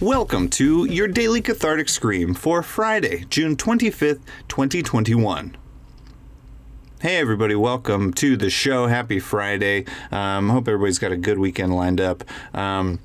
Welcome to your daily cathartic scream for Friday, June 25th, 2021. Hey, everybody, welcome to the show. Happy Friday. Um, hope everybody's got a good weekend lined up. Um,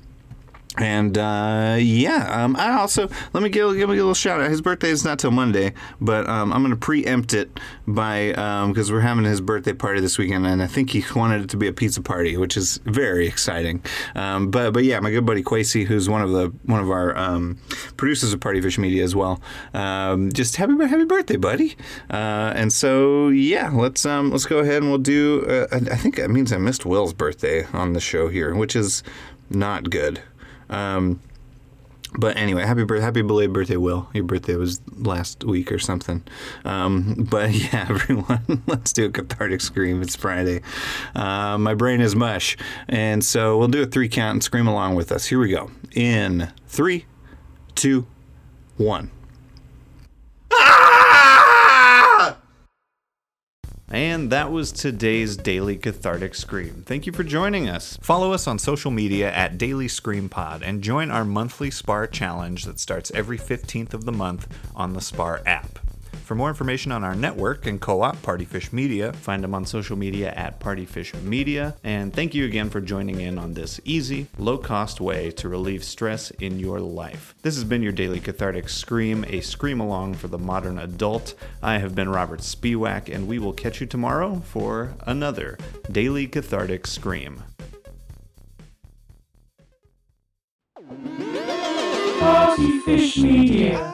and uh, yeah, um, I also let me give, give a little shout out. His birthday is not till Monday, but um, I'm going to preempt it by because we're having his birthday party this weekend, and I think he wanted it to be a pizza party, which is very exciting. Um, but but yeah, my good buddy Quasi, who's one of the one of our um, producers of Partyfish Media as well. Um, just happy happy birthday, buddy! Uh, and so yeah, let's um, let's go ahead and we'll do. Uh, I I think that means I missed Will's birthday on the show here, which is not good. Um, but anyway, happy birthday, happy belated birthday, Will. Your birthday was last week or something. Um, but yeah, everyone, let's do a cathartic scream. It's Friday. Uh, my brain is mush, and so we'll do a three count and scream along with us. Here we go. In three, two, one. And that was today's Daily Cathartic Scream. Thank you for joining us. Follow us on social media at Daily Scream Pod and join our monthly SPAR challenge that starts every 15th of the month on the SPAR app. For more information on our network and co op Partyfish Media, find them on social media at Partyfish Media. And thank you again for joining in on this easy, low cost way to relieve stress in your life. This has been your daily cathartic scream, a scream along for the modern adult. I have been Robert Spiewak, and we will catch you tomorrow for another daily cathartic scream. Partyfish Media.